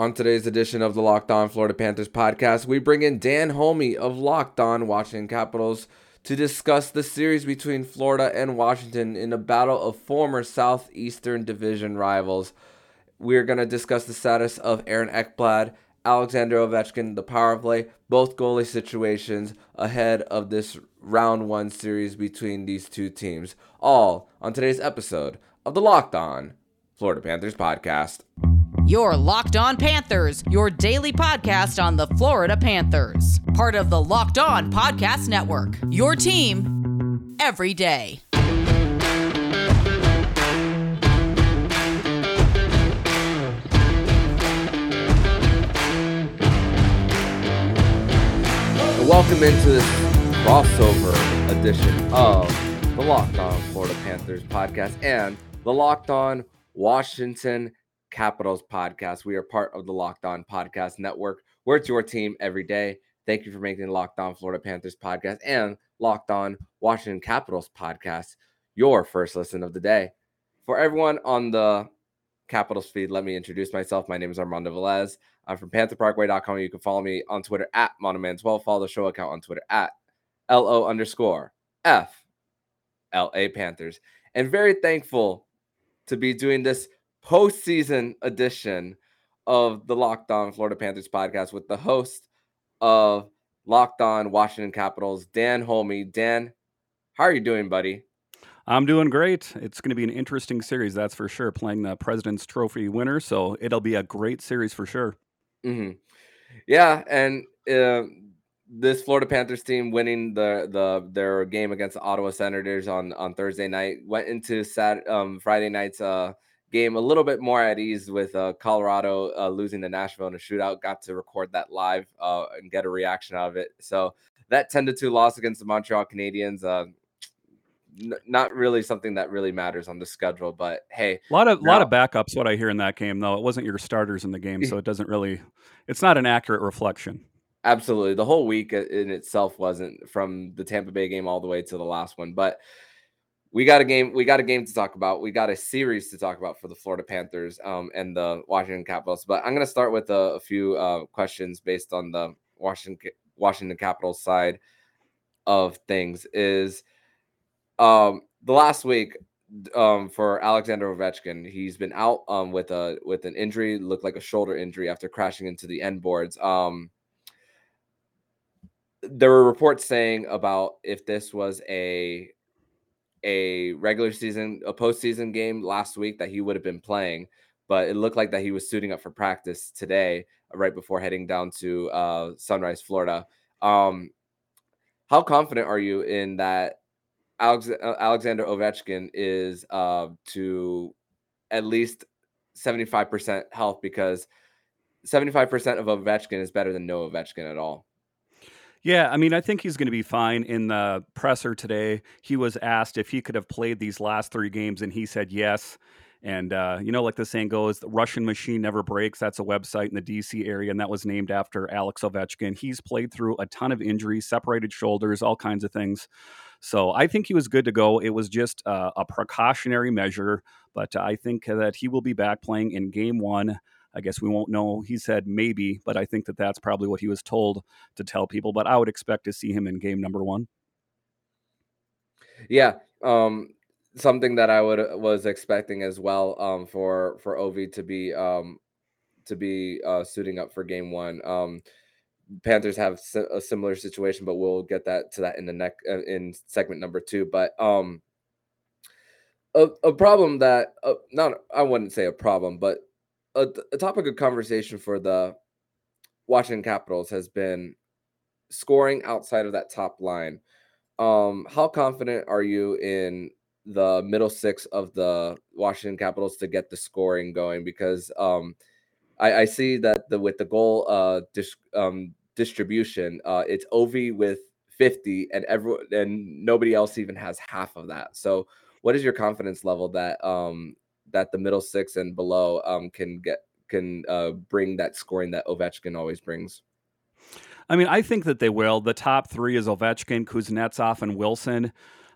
On today's edition of the Locked On Florida Panthers podcast, we bring in Dan Holmey of Locked On Washington Capitals to discuss the series between Florida and Washington in a battle of former Southeastern Division rivals. We're going to discuss the status of Aaron Ekblad, Alexander Ovechkin, the power play, both goalie situations ahead of this round one series between these two teams. All on today's episode of the Locked On Florida Panthers podcast. Your Locked On Panthers, your daily podcast on the Florida Panthers. Part of the Locked On Podcast Network. Your team every day. Welcome into this crossover edition of the Locked On Florida Panthers podcast and the Locked On Washington Capitals podcast. We are part of the Locked On Podcast Network. Where it's your team every day. Thank you for making the Locked On Florida Panthers podcast and Locked On Washington Capitals podcast your first listen of the day. For everyone on the Capitals feed, let me introduce myself. My name is Armando Velez. I'm from PantherParkway.com. You can follow me on Twitter at Monoman12. Follow the show account on Twitter at LO underscore F LA Panthers. And very thankful to be doing this postseason edition of the Locked On Florida Panthers podcast with the host of Locked On Washington Capitals, Dan Holmey. Dan, how are you doing, buddy? I'm doing great. It's going to be an interesting series, that's for sure. Playing the President's Trophy winner, so it'll be a great series for sure. Mm-hmm. Yeah, and uh, this Florida Panthers team winning the the their game against the Ottawa Senators on on Thursday night went into Sat um, Friday night's uh, game a little bit more at ease with uh, Colorado uh, losing to Nashville in a shootout. Got to record that live uh, and get a reaction out of it. So that 10 to 2 loss against the Montreal Canadiens, uh, n- not really something that really matters on the schedule. But hey, a lot of now, lot of backups. What I hear in that game, though, it wasn't your starters in the game, so it doesn't really. It's not an accurate reflection. Absolutely, the whole week in itself wasn't from the Tampa Bay game all the way to the last one, but we got a game we got a game to talk about we got a series to talk about for the florida panthers um, and the washington capitals but i'm going to start with a, a few uh, questions based on the washington washington capitals side of things is um, the last week um, for Alexander Ovechkin, he's been out um, with a with an injury, looked like a shoulder injury after crashing into the end boards. Um, there were reports saying about if this was a a regular season, a postseason game last week that he would have been playing, but it looked like that he was suiting up for practice today, uh, right before heading down to uh, Sunrise, Florida. Um, how confident are you in that Alex- uh, Alexander Ovechkin is uh, to at least 75% health because 75% of Ovechkin is better than no Ovechkin at all. Yeah, I mean, I think he's going to be fine. In the presser today, he was asked if he could have played these last three games, and he said yes. And uh, you know, like the saying goes, the Russian machine never breaks. That's a website in the DC area, and that was named after Alex Ovechkin. He's played through a ton of injuries, separated shoulders, all kinds of things. So I think he was good to go. It was just uh, a precautionary measure, but I think that he will be back playing in game one. I guess we won't know. He said maybe, but I think that that's probably what he was told to tell people. But I would expect to see him in game number one. Yeah, um, something that I would uh, was expecting as well um, for for Ovi to be um, to be uh, suiting up for game one. Um, Panthers have a similar situation, but we'll get that to that in the next uh, in segment number two. But um, a, a problem that uh, not I wouldn't say a problem, but a, a topic of conversation for the Washington Capitals has been scoring outside of that top line. Um, how confident are you in the middle six of the Washington Capitals to get the scoring going? Because um, I, I see that the with the goal uh, dis, um, distribution, uh, it's Ovi with 50, and everyone and nobody else even has half of that. So, what is your confidence level that um, that the middle six and below um, can get can uh, bring that scoring that Ovechkin always brings. I mean, I think that they will. The top three is Ovechkin, Kuznetsov, and Wilson.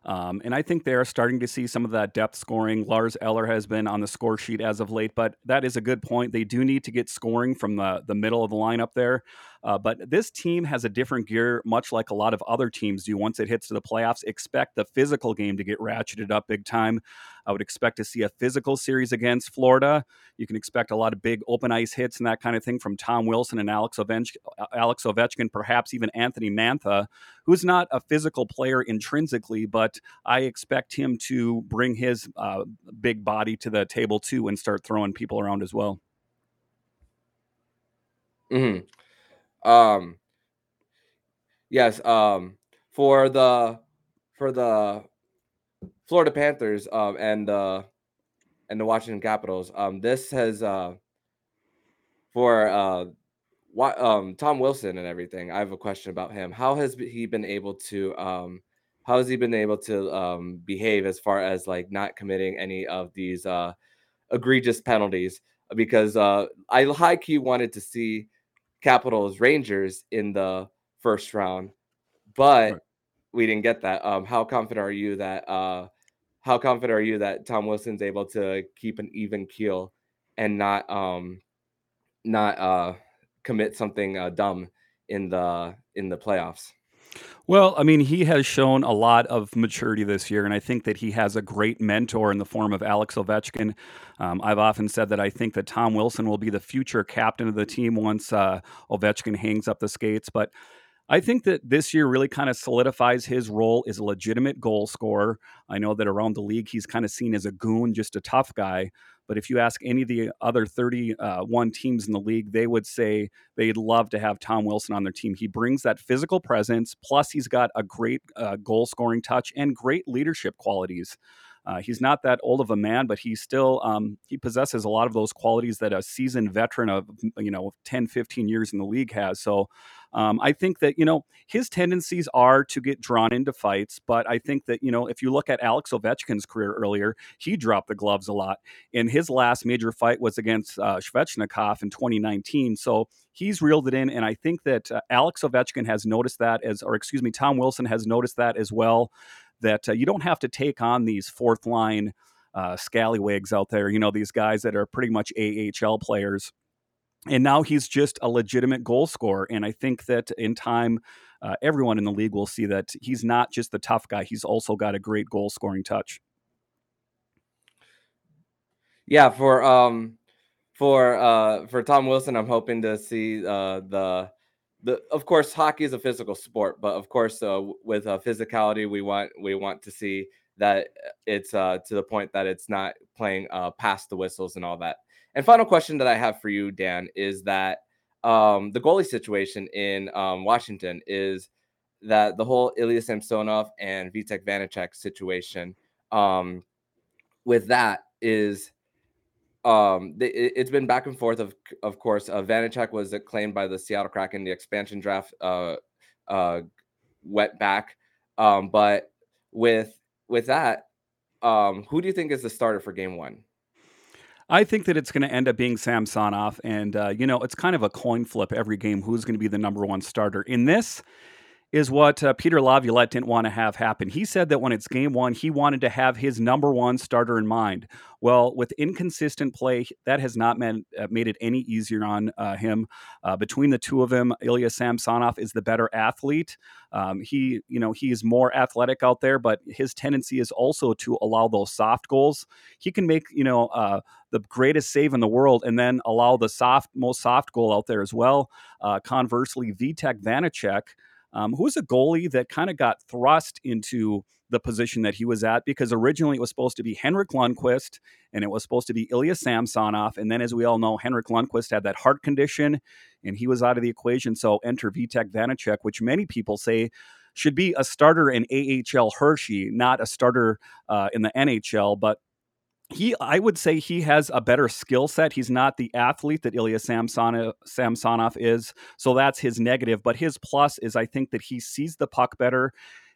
Um, and I think they are starting to see some of that depth scoring. Lars Eller has been on the score sheet as of late, but that is a good point. They do need to get scoring from the, the middle of the lineup there. Uh, but this team has a different gear, much like a lot of other teams do. Once it hits to the playoffs, expect the physical game to get ratcheted up big time. I would expect to see a physical series against Florida. You can expect a lot of big open ice hits and that kind of thing from Tom Wilson and Alex, Ovech- Alex Ovechkin, perhaps even Anthony Mantha, who's not a physical player intrinsically, but I expect him to bring his uh, big body to the table too and start throwing people around as well. hmm Um, yes. Um, for the for the Florida Panthers um, and the and the Washington Capitals, um, this has uh, for uh, um Tom Wilson and everything. I have a question about him. How has he been able to um how has he been able to um behave as far as like not committing any of these uh egregious penalties? Because uh I high key wanted to see Capitals Rangers in the first round, but Right. we didn't get that. Um, how confident are you that uh, how confident are you that Tom Wilson's able to keep an even keel and not um not uh commit something uh, dumb in the in the playoffs? Well, I mean, he has shown a lot of maturity this year, and I think that he has a great mentor in the form of Alex Ovechkin. Um, I've often said that I think that Tom Wilson will be the future captain of the team once uh, Ovechkin hangs up the skates. But I think that this year really kind of solidifies his role as a legitimate goal scorer. I know that around the league, he's kind of seen as a goon, just a tough guy. But if you ask any of the other 31 teams in the league, they would say they'd love to have Tom Wilson on their team. He brings that physical presence, plus, he's got a great uh, goal scoring touch and great leadership qualities. Uh, he's not that old of a man, but he still um, he possesses a lot of those qualities that a seasoned veteran of you know 10, 15 years in the league has. So um, I think that you know his tendencies are to get drawn into fights, but I think that you know if you look at Alex Ovechkin's career earlier, he dropped the gloves a lot. And his last major fight was against uh, Svechnikov in 2019. So he's reeled it in, and I think that uh, Alex Ovechkin has noticed that as, or excuse me, Tom Wilson has noticed that as well. That uh, you don't have to take on these fourth line uh, scallywags out there. You know these guys that are pretty much AHL players and now he's just a legitimate goal scorer. And I think that in time, uh, everyone in the league will see that he's not just the tough guy; he's also got a great goal scoring touch. Yeah, for um for uh for Tom Wilson, I'm hoping to see uh the the of course hockey is a physical sport, but of course uh, with uh, physicality, we want we want to see that it's uh to the point that it's not playing uh past the whistles and all that. And final question that I have for you, Dan, is that um the goalie situation in um Washington is that the whole Ilya Samsonov and Vitek Vanecek situation um with that is um the, it, has been back and forth of of course uh, Vanecek was claimed by the Seattle Kraken the expansion draft uh uh went back. Um but with with that um who do you think is the starter for game 1 I think that it's going to end up being Samsonov, and uh, you know it's kind of a coin flip every game. Who's going to be the number one starter in this? Is what uh, Peter Laviolette didn't want to have happen. He said that when it's game one, he wanted to have his number one starter in mind. Well, with inconsistent play, that has not meant, uh, made it any easier on uh, him. Uh, between the two of them, Ilya Samsonov is the better athlete. Um, he, you know, he is more athletic out there, but his tendency is also to allow those soft goals. He can make, you know, uh, the greatest save in the world and then allow the soft, most soft goal out there as well. Uh, conversely, Vitek Vanecek um, who was a goalie that kind of got thrust into the position that he was at because originally it was supposed to be Henrik Lundqvist and it was supposed to be Ilya Samsonov. And then, as we all know, Henrik Lundqvist had that heart condition and he was out of the equation. So enter Vitek Vanecek, which many people say should be a starter in AHL Hershey, not a starter uh, in the NHL. But he I would say he has a better skill set. He's not the athlete that Ilya Samsonov, Samsonov is, so that's his negative. But his plus is I think that he sees the puck better,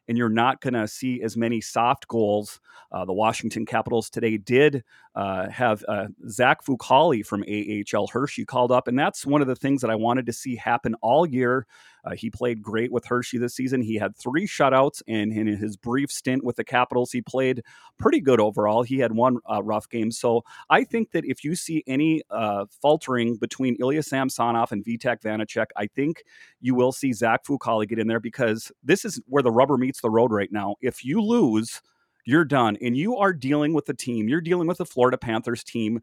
and you're not going to see as many soft goals. Uh, the Washington Capitals today did uh, have uh, Zach Fucale from AHL Hershey called up, and that's one of the things that I wanted to see happen all year. Uh, he played great with Hershey this season. He had three shutouts, and in his brief stint with the Capitals, he played pretty good overall. He had one uh, rough game. So I think that if you see any faltering between Ilya Samsonov and Vitek Vanecek, I think you will see Zach Fucale get in there because this is where the rubber meets the road right now. If you lose, you're done. And you are dealing with a team, you're dealing with the Florida Panthers team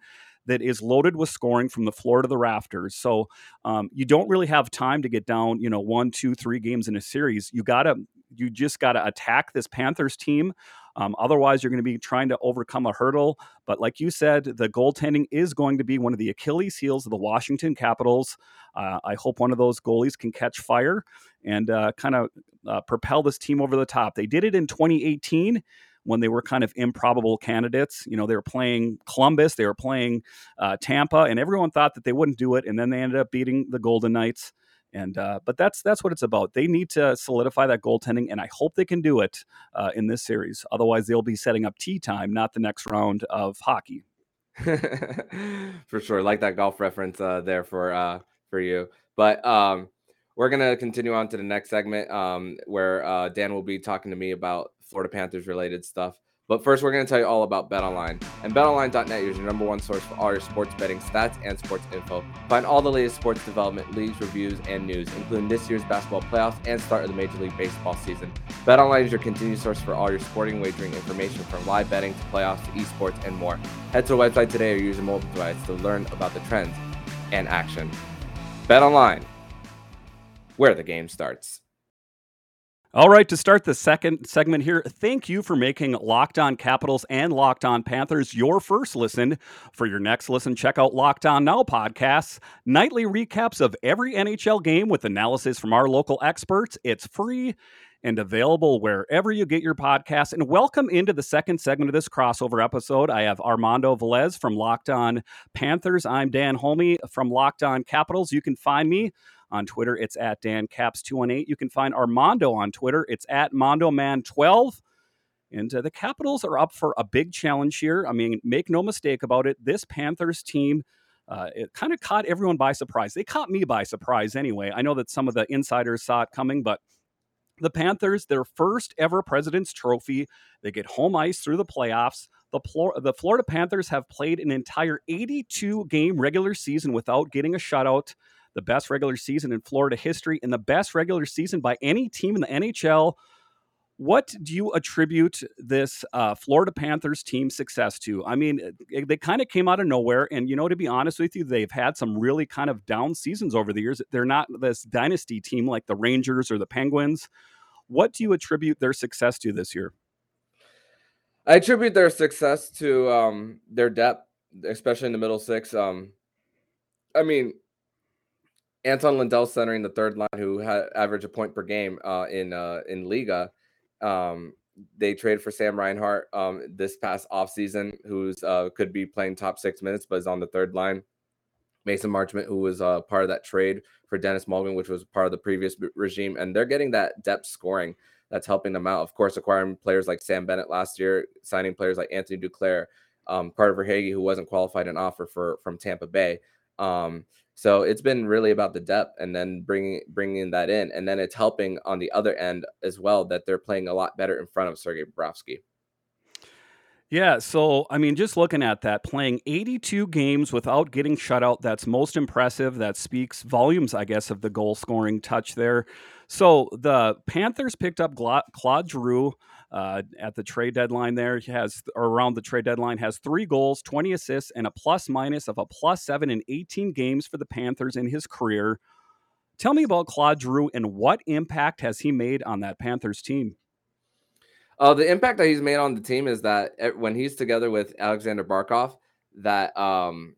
that is loaded with scoring from the floor to the rafters. So um, you don't really have time to get down, you know, one, two, three games in a series. You gotta, you just gotta attack this Panthers team. Um, otherwise, you're going to be trying to overcome a hurdle. But like you said, the goaltending is going to be one of the Achilles heels of the Washington Capitals. Uh, I hope one of those goalies can catch fire and uh, kind of uh, propel this team over the top. They did it in 2018 when they were kind of improbable candidates. You know, they were playing Columbus, they were playing uh, Tampa, and everyone thought that they wouldn't do it, and then they ended up beating the Golden Knights. And uh, but that's that's what it's about. They need to solidify that goaltending, and I hope they can do it uh, in this series. Otherwise, they'll be setting up tea time, not the next round of hockey. for sure, like that golf reference uh, there for uh, for you. But um, we're gonna continue on to the next segment um, where uh, Dan will be talking to me about Florida Panthers related stuff. But first, we're going to tell you all about BetOnline. And BetOnline.net is your number one source for all your sports betting stats and sports info. Find all the latest sports development, leagues, reviews, and news, including this year's basketball playoffs and start of the Major League Baseball season. BetOnline is your continued source for all your sporting wagering information from live betting to playoffs to esports and more. Head to the website today or use your mobile device to learn about the trends and action. BetOnline, where the game starts. All right, to start the second segment here, thank you for making Locked On Capitals and Locked On Panthers your first listen. For your next listen, check out Locked On Now podcasts, nightly recaps of every NHL game with analysis from our local experts. It's free and available wherever you get your podcasts. And welcome into the second segment of this crossover episode. I have Armando Velez from Locked On Panthers. I'm Dan Holme from Locked On Capitals. You can find me on Twitter, it's at DanCaps218. You can find Armando on Twitter. It's at MondoMan12. And uh, the Capitals are up for a big challenge here. I mean, make no mistake about it. This Panthers team, uh, it kind of caught everyone by surprise. They caught me by surprise anyway. I know that some of the insiders saw it coming, but the Panthers, their first ever President's Trophy, they get home ice through the playoffs. The, the Florida Panthers have played an entire 82 game regular season without getting a shutout the best regular season in Florida history, and the best regular season by any team in the NHL. What do you attribute this uh, Florida Panthers team success to? I mean, eh, they kind of came out of nowhere. And, you know, to be honest with you, they've had some really kind of down seasons over the years. They're not this dynasty team like the Rangers or the Penguins. What do you attribute their success to this year? I attribute their success to um, their depth, especially in the middle six. Um, I mean, Anton Lundell centering the third line, who had averaged a point per game uh, in uh, in Liiga. Um, they traded for Sam Reinhart um, this past offseason, who's uh, could be playing top six minutes, but is on the third line. Mason Marchment, who was uh, part of that trade for Denis Malgin, which was part of the previous regime, and they're getting that depth scoring that's helping them out. Of course, acquiring players like Sam Bennett last year, signing players like Anthony Duclair, um, Carter Verhaeghe, who wasn't qualified an offer for from Tampa Bay. Um, so it's been really about the depth and then bringing bringing that in, and then it's helping on the other end as well that they're playing a lot better in front of Sergei Bobrovsky. Yeah, so I mean, just looking at that, playing 82 games without getting shut out, that's most impressive. That speaks volumes, I guess, of the goal scoring touch there. So the Panthers picked up Claude Giroux uh, at the trade deadline there. He has, or around the trade deadline, has three goals, 20 assists, and a plus minus of a plus seven in 18 games for the Panthers in his career. Tell me about Claude Giroux and what impact has he made on that Panthers team? Uh, the impact that he's made on the team is that eh, when he's together with Alexander Barkov, that um,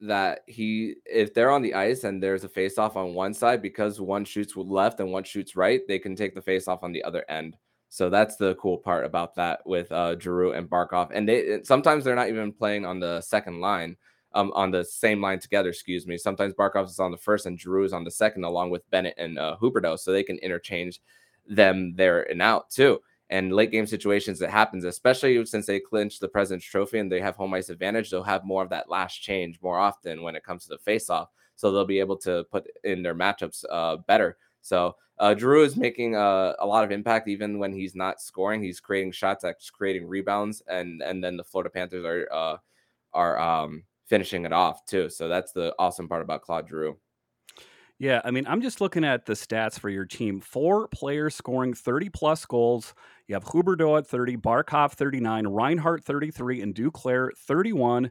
that he if they're on the ice and there's a face off on one side because one shoots left and one shoots right, they can take the face off on the other end. So that's the cool part about that with uh Giroux and Barkov. And they sometimes they're not even playing on the second line, um, on the same line together, excuse me. Sometimes Barkov is on the first and Giroux is on the second, along with Bennett and uh so they can interchange them there and out too. And late game situations, it happens, especially since they clinch the President's Trophy and they have home ice advantage. They'll have more of that last change more often when it comes to the face-off, so they'll be able to put in their matchups uh, better. So uh, Giroux is making uh, a lot of impact even when he's not scoring. He's creating shots, that's creating rebounds, and and then the Florida Panthers are uh, are um, finishing it off too. So that's the awesome part about Claude Giroux. Yeah, I mean, I'm just looking at the stats for your team. Four players scoring 30 plus goals. You have Huberdeau at 30, Barkov 39, Reinhart 33, and Duclair 31.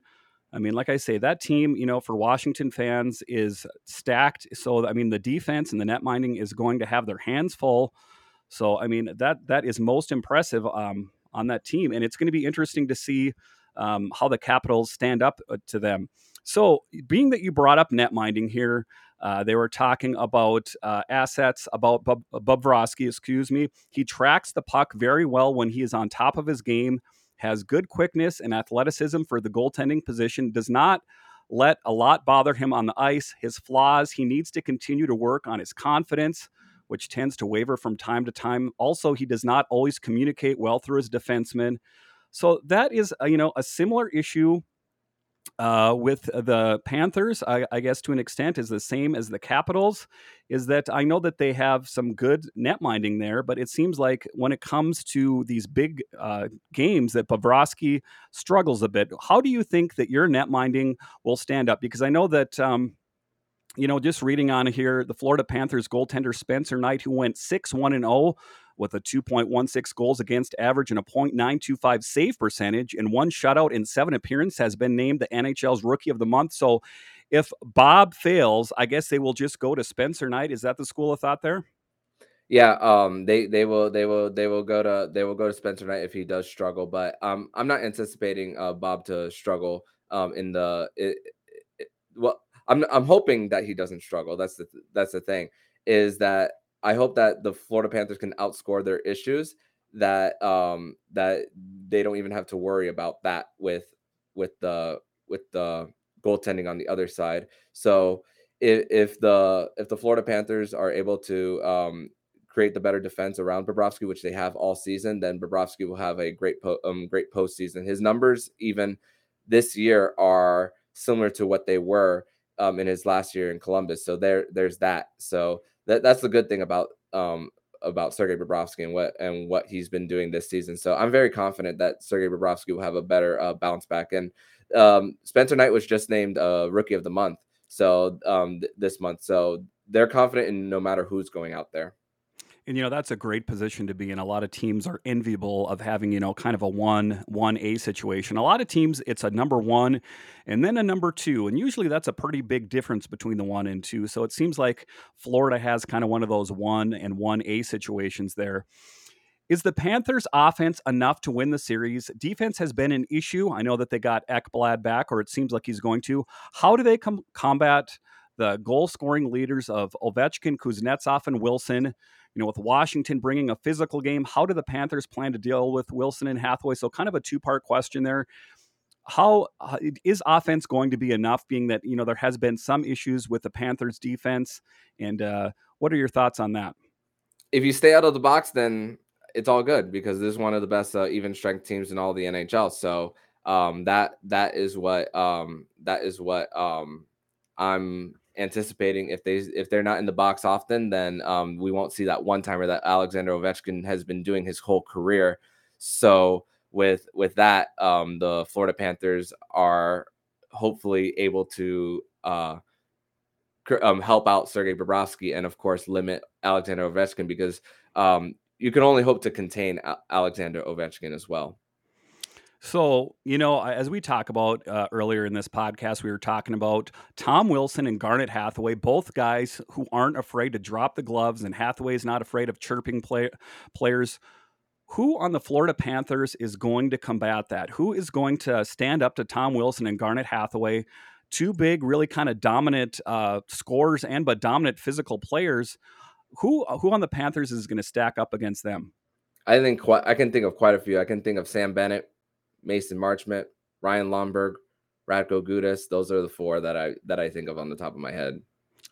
I mean, like I say, that team, you know, for Washington fans is stacked. So, I mean, the defense and the net minding is going to have their hands full. So, I mean, that that is most impressive um, on that team, and it's going to be interesting to see um, how the Capitals stand up uh, to them. So, being that you brought up net minding here, uh, they were talking about uh, assets, about Bub- Bobrovsky, excuse me. He tracks the puck very well when he is on top of his game, has good quickness and athleticism for the goaltending position, does not let a lot bother him on the ice. His flaws, he needs to continue to work on his confidence, which tends to waver from time to time. Also, he does not always communicate well through his defensemen. So that is, uh, you know, a similar issue uh, with the Panthers, I, I, guess to an extent, is the same as the Capitals. Is that I know that they have some good net minding there, but it seems like when it comes to these big uh, games, that Bobrovsky struggles a bit. How do you think that your net minding will stand up? Because I know that. Um, you know, just reading on here, the Florida Panthers goaltender Spencer Knight, who went 6 1 and 0 with a 2.16 goals against average and a .925 save percentage and one shutout in seven appearances has been named the NHL's rookie of the month. So if Bob fails, I guess they will just go to Spencer Knight. Is that the school of thought there? Yeah, um, they they will they will they will go to they will go to Spencer Knight if he does struggle, but um, I'm not anticipating uh Bob to struggle um in the it, it, well I'm I'm hoping that he doesn't struggle. That's the that's the thing is that I hope that the Florida Panthers can outscore their issues that um that they don't even have to worry about that with with the with the goaltending on the other side. So if, if the if the Florida Panthers are able to um create the better defense around Bobrovsky, which they have all season, then Bobrovsky will have a great po- um great postseason. His numbers even this year are similar to what they were um in his last year in Columbus. So there there's that. So that that's the good thing about um about Sergei Bobrovsky and what and what he's been doing this season. So I'm very confident that Sergei Bobrovsky will have a better uh, bounce back. And um, Spencer Knight was just named uh, Rookie of the Month. So um, th- this month, so they're confident in no matter who's going out there. And you know that's a great position to be in. A lot of teams are enviable of having you know kind of a one one A situation. A lot of teams it's a number one and then a number two, and usually that's a pretty big difference between the one and two. So it seems like Florida has kind of one of those one and one A situations there. Is the Panthers' offense enough to win the series? Defense has been an issue. I know that they got Ekblad back, or it seems like he's going to. How do they com- combat the goal scoring leaders of Ovechkin, Kuznetsov, and Wilson? You know, with Washington bringing a physical game, how do the Panthers plan to deal with Wilson and Hathaway? So, kind of a two part question there. How uh, is offense going to be enough, being that, you know, there has been some issues with the Panthers defense? And uh, what are your thoughts on that? If you stay out of the box, then it's all good because this is one of the best uh, even strength teams in all the NHL. So, um, that that is what um, that is what um, I'm anticipating if they if they're not in the box often, then um, we won't see that one timer that Alexander Ovechkin has been doing his whole career. So with with that, um, the Florida Panthers are hopefully able to uh, um, help out Sergei Bobrovsky and of course limit Alexander Ovechkin because um, you can only hope to contain Alexander Ovechkin as well. So, you know, as we talk about uh, earlier in this podcast, we were talking about Tom Wilson and Garnet Hathaway, both guys who aren't afraid to drop the gloves, and Hathaway is not afraid of chirping play- players. Who on the Florida Panthers is going to combat that? Who is going to stand up to Tom Wilson and Garnet Hathaway? Two big, really kind of dominant uh, and but dominant physical players. Who who on the Panthers is going to stack up against them? I think quite, I can think of quite a few. I can think of Sam Bennett, Mason Marchment, Ryan Lomberg, Radko Gudas. Those are the four that I that I think of on the top of my head.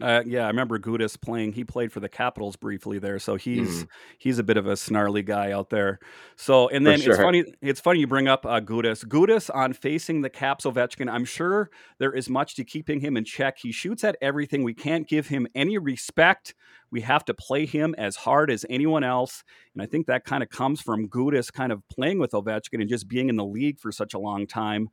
Uh, yeah, I remember Gudas playing. He played for the Capitals briefly there, so he's Mhm. he's a bit of a snarly guy out there. So, and then it's funny. It's funny you bring up uh, Gudas. Gudas on facing the Caps Ovechkin. I'm sure there is much to keeping him in check. He shoots at everything. We can't give him any respect. We have to play him as hard as anyone else, and I think that kind of comes from Gudas kind of playing with Ovechkin and just being in the league for such a long time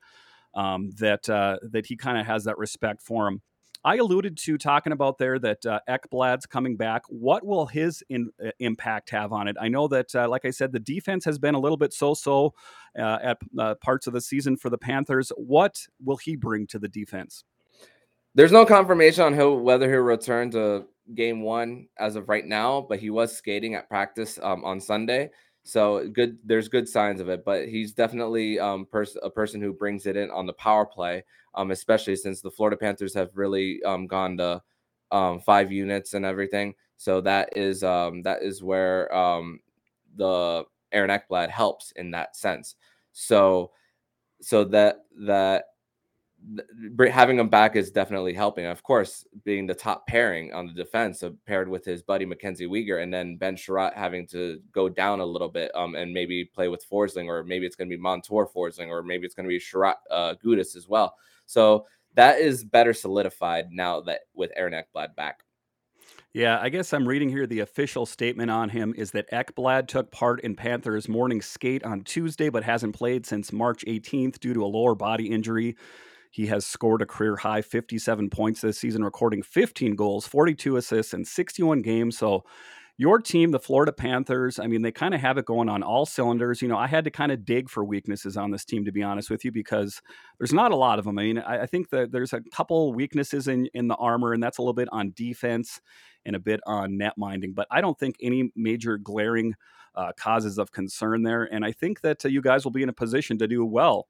um, that uh, that he kind of has that respect for him. I alluded to talking about there that uh, Ekblad's coming back. What will his in, uh, impact have on it? I know that, uh, like I said, the defense has been a little bit so-so uh, at uh, parts of the season for the Panthers. What will he bring to the defense? There's no confirmation on whether he'll return to game one as of right now, but he was skating at practice um, on Sunday. So good, there's good signs of it, but he's definitely um, pers- a person who brings it in on the power play, um, especially since the Florida Panthers have really um, gone to um, five units and everything. So that is um, that is where um, the Aaron Ekblad helps in that sense. So so that that having him back is definitely helping. Of course, being the top pairing on the defense, uh, paired with his buddy Mackenzie Weegar, and then Ben Chiarot having to go down a little bit, um, and maybe play with Forsling, or maybe it's going to be Montour Forsling, or maybe it's going to be Chiarot uh, Gudas as well. So that is better solidified now that with Aaron Ekblad back. Yeah, I guess I'm reading here the official statement on him is that Ekblad took part in Panthers morning skate on Tuesday, but hasn't played since March 18th due to a lower body injury. He has scored a career high 57 points this season, recording 15 goals, 42 assists, in 61 games. So, your team, the Florida Panthers, I mean, they kind of have it going on all cylinders. You know, I had to kind of dig for weaknesses on this team, to be honest with you, because there's not a lot of them. I mean, I, I think that there's a couple weaknesses in, in the armor, and that's a little bit on defense and a bit on net minding. But I don't think any major glaring uh, causes of concern there. And I think that uh, you guys will be in a position to do well.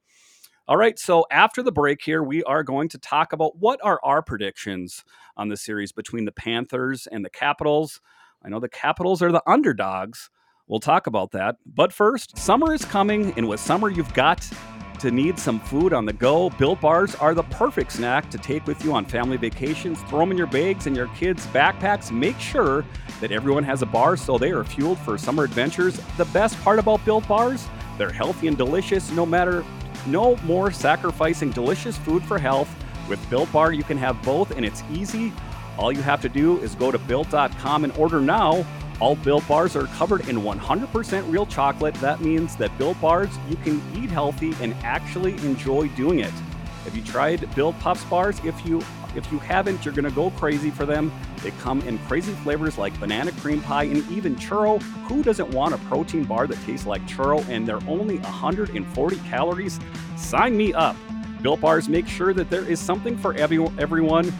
All right, so after the break here, we are going to talk about what are our predictions on the series between the Panthers and the Capitals. I know the Capitals are the underdogs. We'll talk about that. But first, summer is coming, and with summer, you've got to need some food on the go. Built bars are the perfect snack to take with you on family vacations. Throw them in your bags and your kids' backpacks. Make sure that everyone has a bar so they are fueled for summer adventures. The best part about Built bars, they're healthy and delicious no matter no more sacrificing delicious food for health. With Built Bar, you can have both, and it's easy. All you have to do is go to built.com and order now. All Built Bars are covered in 100% real chocolate. That means that Built Bars, you can eat healthy and actually enjoy doing it. Have you tried Built Puffs bars? If you if you haven't, you're gonna go crazy for them. They come in crazy flavors like banana cream pie and even churro. Who doesn't want a protein bar that tastes like churro? And they're only 140 calories. Sign me up. Built bars make sure that there is something for everyone.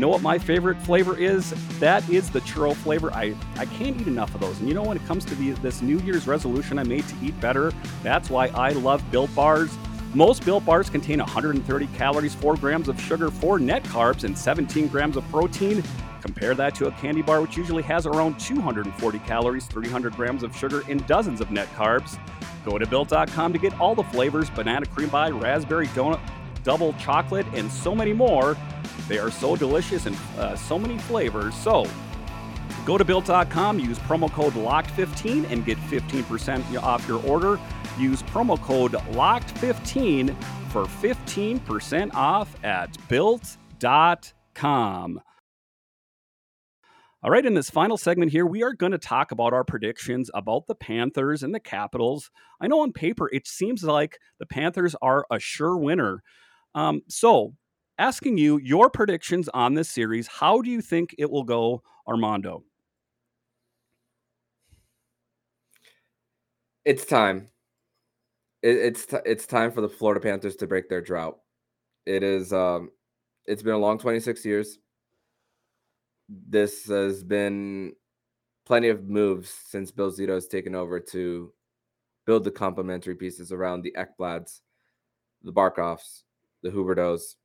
Know what my favorite flavor is? That is the churro flavor. I, I can't eat enough of those. And you know, when it comes to the, this New Year's resolution I made to eat better, that's why I love Built Bars. Most Built Bars contain 130 calories, 4 grams of sugar, 4 net carbs, and 17 grams of protein. Compare that to a candy bar, which usually has around 240 calories, 300 grams of sugar, and dozens of net carbs. Go to Built.com to get all the flavors banana cream pie, raspberry donut, double chocolate, and so many more. They are so delicious and uh, so many flavors. So go to Built.com, use promo code LOCKED15 and get 15% off your order. Use promo code LOCKED15 for 15% off at Built.com. All right, in this final segment here, we are going to talk about our predictions about the Panthers and the Capitals. I know on paper it seems like the Panthers are a sure winner. Um, so, asking you your predictions on this series, how do you think it will go, Armando? It's time. It, it's t- it's time for the Florida Panthers to break their drought. It is. Um, it's been a long 26 years this has been plenty of moves since Bill Zito has taken over to build the complementary pieces around the Ekblads, the Barkovs, the Huberdeaus,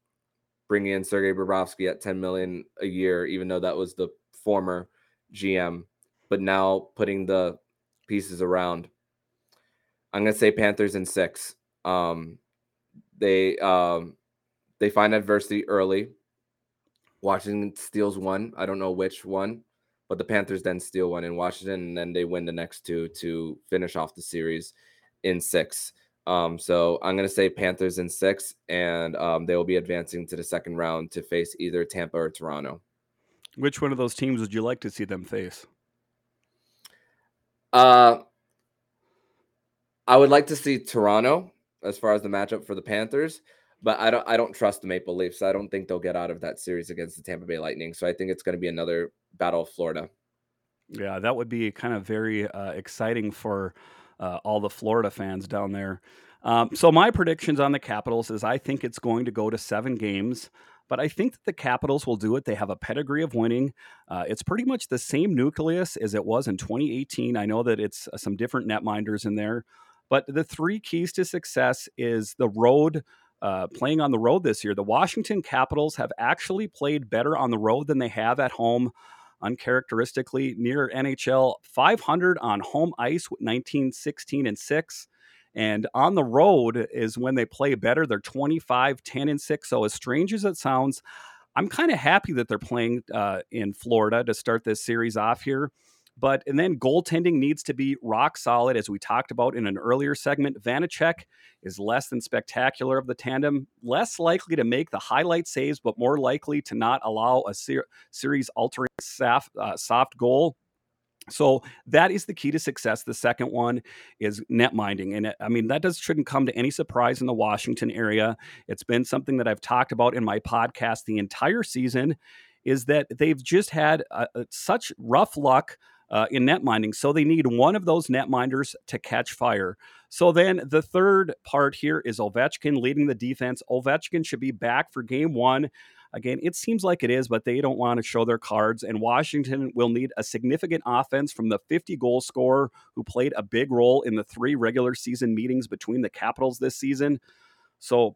bringing in Sergei Bobrovsky at 10 million a year, even though that was the former GM, but now putting the pieces around. I'm gonna say Panthers in six. Um, they um, they find adversity early Washington steals one. I don't know which one, but the Panthers then steal one in Washington, and then they win the next two to finish off the series in six. Um, so I'm going to say Panthers in six, and um, they will be advancing to the second round to face either Tampa or Toronto. Which one of those teams would you like to see them face? Uh, I would like to see Toronto as far as the matchup for the Panthers, but I don't I don't trust the Maple Leafs. I don't think they'll get out of that series against the Tampa Bay Lightning. So I think it's going to be another battle of Florida. Yeah, that would be kind of very uh, exciting for uh, all the Florida fans down there. Um, so my predictions on the Capitals is I think it's going to go to seven games. But I think that the Capitals will do it. They have a pedigree of winning. Uh, it's pretty much the same nucleus as it was in 2018. I know that it's uh, some different netminders in there, but the three keys to success is the road. Uh, playing on the road this year, the Washington Capitals have actually played better on the road than they have at home uncharacteristically near NHL 500 on home ice with 19, 16, and 6. And on the road is when they play better. They're 25, 10, and 6. So, as strange as it sounds, I'm kind of happy that they're playing uh, in Florida to start this series off here. But and then goaltending needs to be rock solid, as we talked about in an earlier segment. Vanecek is less than spectacular of the tandem, less likely to make the highlight saves, but more likely to not allow a ser- series altering soft, uh, soft goal. So that is the key to success. The second one is net minding. And I mean, that does shouldn't come to any surprise in the Washington area. It's been something that I've talked about in my podcast the entire season is that they've just had uh, such rough luck uh, in net minding. So they need one of those net minders to catch fire. So then the third part here is Ovechkin leading the defense. Ovechkin should be back for game one. Again, it seems like it is, but they don't want to show their cards. And Washington will need a significant offense from the 50 goal scorer who played a big role in the three regular season meetings between the Capitals this season. So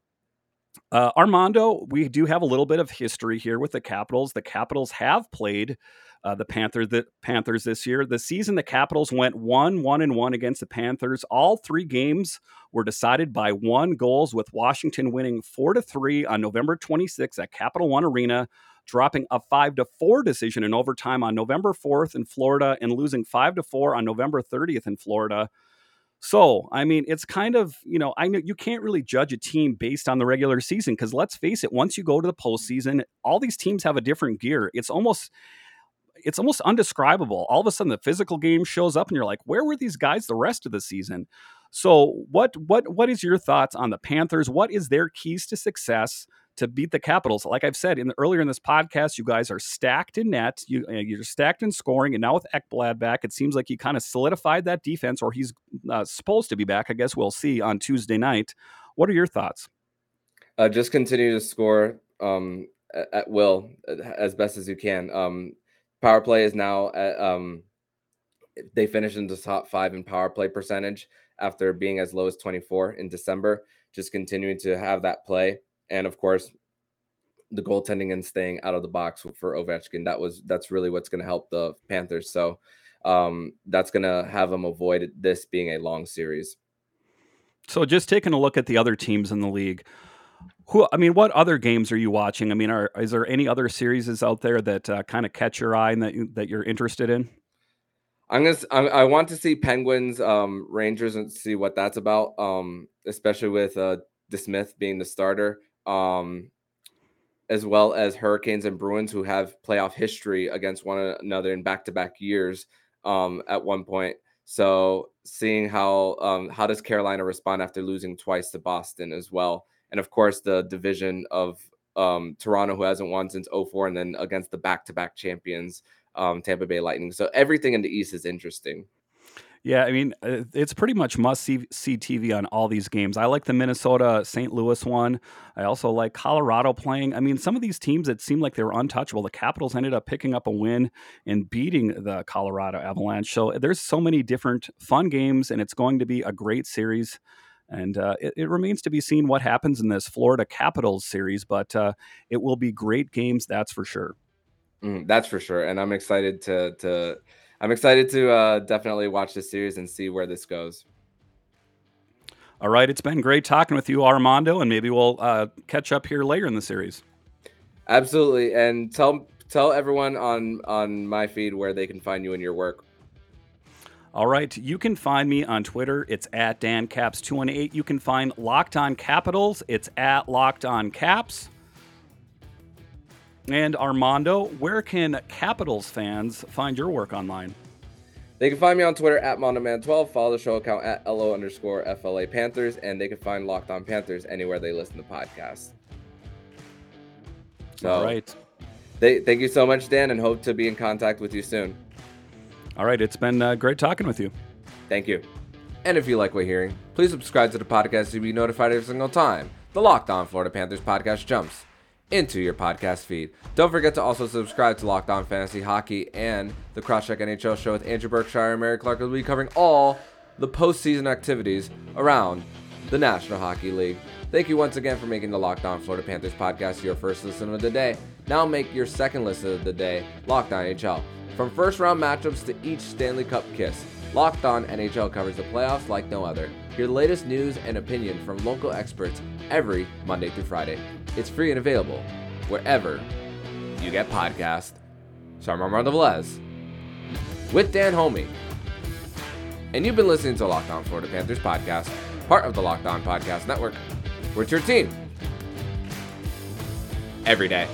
uh, Armando, we do have a little bit of history here with the Capitals. The Capitals have played uh, the Panther the Panthers this year. The season the Capitals went one one and one against the Panthers. All three games were decided by one goals, with Washington winning four to three on November 26th at Capital One Arena, dropping a five to four decision in overtime on November 4th in Florida, and losing five to four on November 30th in Florida. So, I mean, it's kind of, you know, I know you can't really judge a team based on the regular season because let's face it, once you go to the postseason, all these teams have a different gear. It's almost it's almost undescribable. All of a sudden, the physical game shows up, and you're like, where were these guys the rest of the season? So, what what what is your thoughts on the Panthers? What is their keys to success to beat the Capitals? Like I've said in the, earlier in this podcast, you guys are stacked in net. You uh, you're stacked in scoring, and now with Ekblad back, it seems like he kind of solidified that defense, or he's uh, supposed to be back. I guess we'll see on Tuesday night. What are your thoughts? Uh, just continue to score um, at, at will as best as you can. Um, Power play is now at, um, they finished in the top five in power play percentage after being as low as 24 in December. Just continuing to have that play, and of course, the goaltending and staying out of the box for Ovechkin. That was that's really what's going to help the Panthers. So um, that's going to have them avoid this being a long series. So just taking a look at the other teams in the league, who I mean, what other games are you watching? I mean, are is there any other series out there that uh, kind of catch your eye and that you, that you're interested in? I'm gonna. I, I want to see Penguins, um, Rangers, and see what that's about. Um, especially with uh, DeSmith being the starter, um, as well as Hurricanes and Bruins, who have playoff history against one another in back-to-back years. Um, at one point, so seeing how um, how does Carolina respond after losing twice to Boston as well and of course the division of um, Toronto, who hasn't won since 04, and then against the back-to-back champions, um, Tampa Bay Lightning. So everything in the East is interesting. Yeah, I mean, uh, it's pretty much must see, see TV on all these games. I like the Minnesota St. Louis one. I also like Colorado playing. I mean, some of these teams that seemed like they were untouchable, the Capitals ended up picking up a win and beating the Colorado Avalanche. So there's so many different fun games, and it's going to be a great series. And uh, it, it, remains to be seen what happens in this Florida Capitals series, but uh, it will be great games, that's for sure. Mm, that's for sure, and I'm excited to to I'm excited to uh, definitely watch this series and see where this goes. All right, it's been great talking with you, Armando, and maybe we'll uh, catch up here later in the series. Absolutely, and tell tell everyone on on my feed where they can find you and your work. All right, you can find me on Twitter. It's at DanCaps218. You can find Locked On Capitals. It's at Locked On Caps. And Armando, where can Capitals fans find your work online? They can find me on Twitter at Mondoman12. Follow the show account at LO underscore FLA Panthers, and they can find Locked On Panthers anywhere they listen to podcasts. So, All right. They, thank you so much, Dan, and hope to be in contact with you soon. All right. It's been uh, great talking with you. Thank you. And if you like what you're hearing, please subscribe to the podcast to be notified every single time the Locked On Florida Panthers podcast jumps into your podcast feed. Don't forget to also subscribe to Locked On Fantasy Hockey and the Crosscheck NHL show with Andrew Berkshire and Mary Clark. We'll be covering all the postseason activities around the National Hockey League. Thank you once again for making the Locked On Florida Panthers podcast your first listen of the day. Now make your second listen of the day Locked On NHL. From first round matchups to each Stanley Cup kiss, Locked On NHL covers the playoffs like no other. Hear latest news and opinion from local experts every Monday through Friday. It's free and available wherever you get podcasts. Armando Velez with Dan Homey. And you've been listening to Locked On Florida Panthers podcast, part of the Locked On Podcast Network. We're your team every day.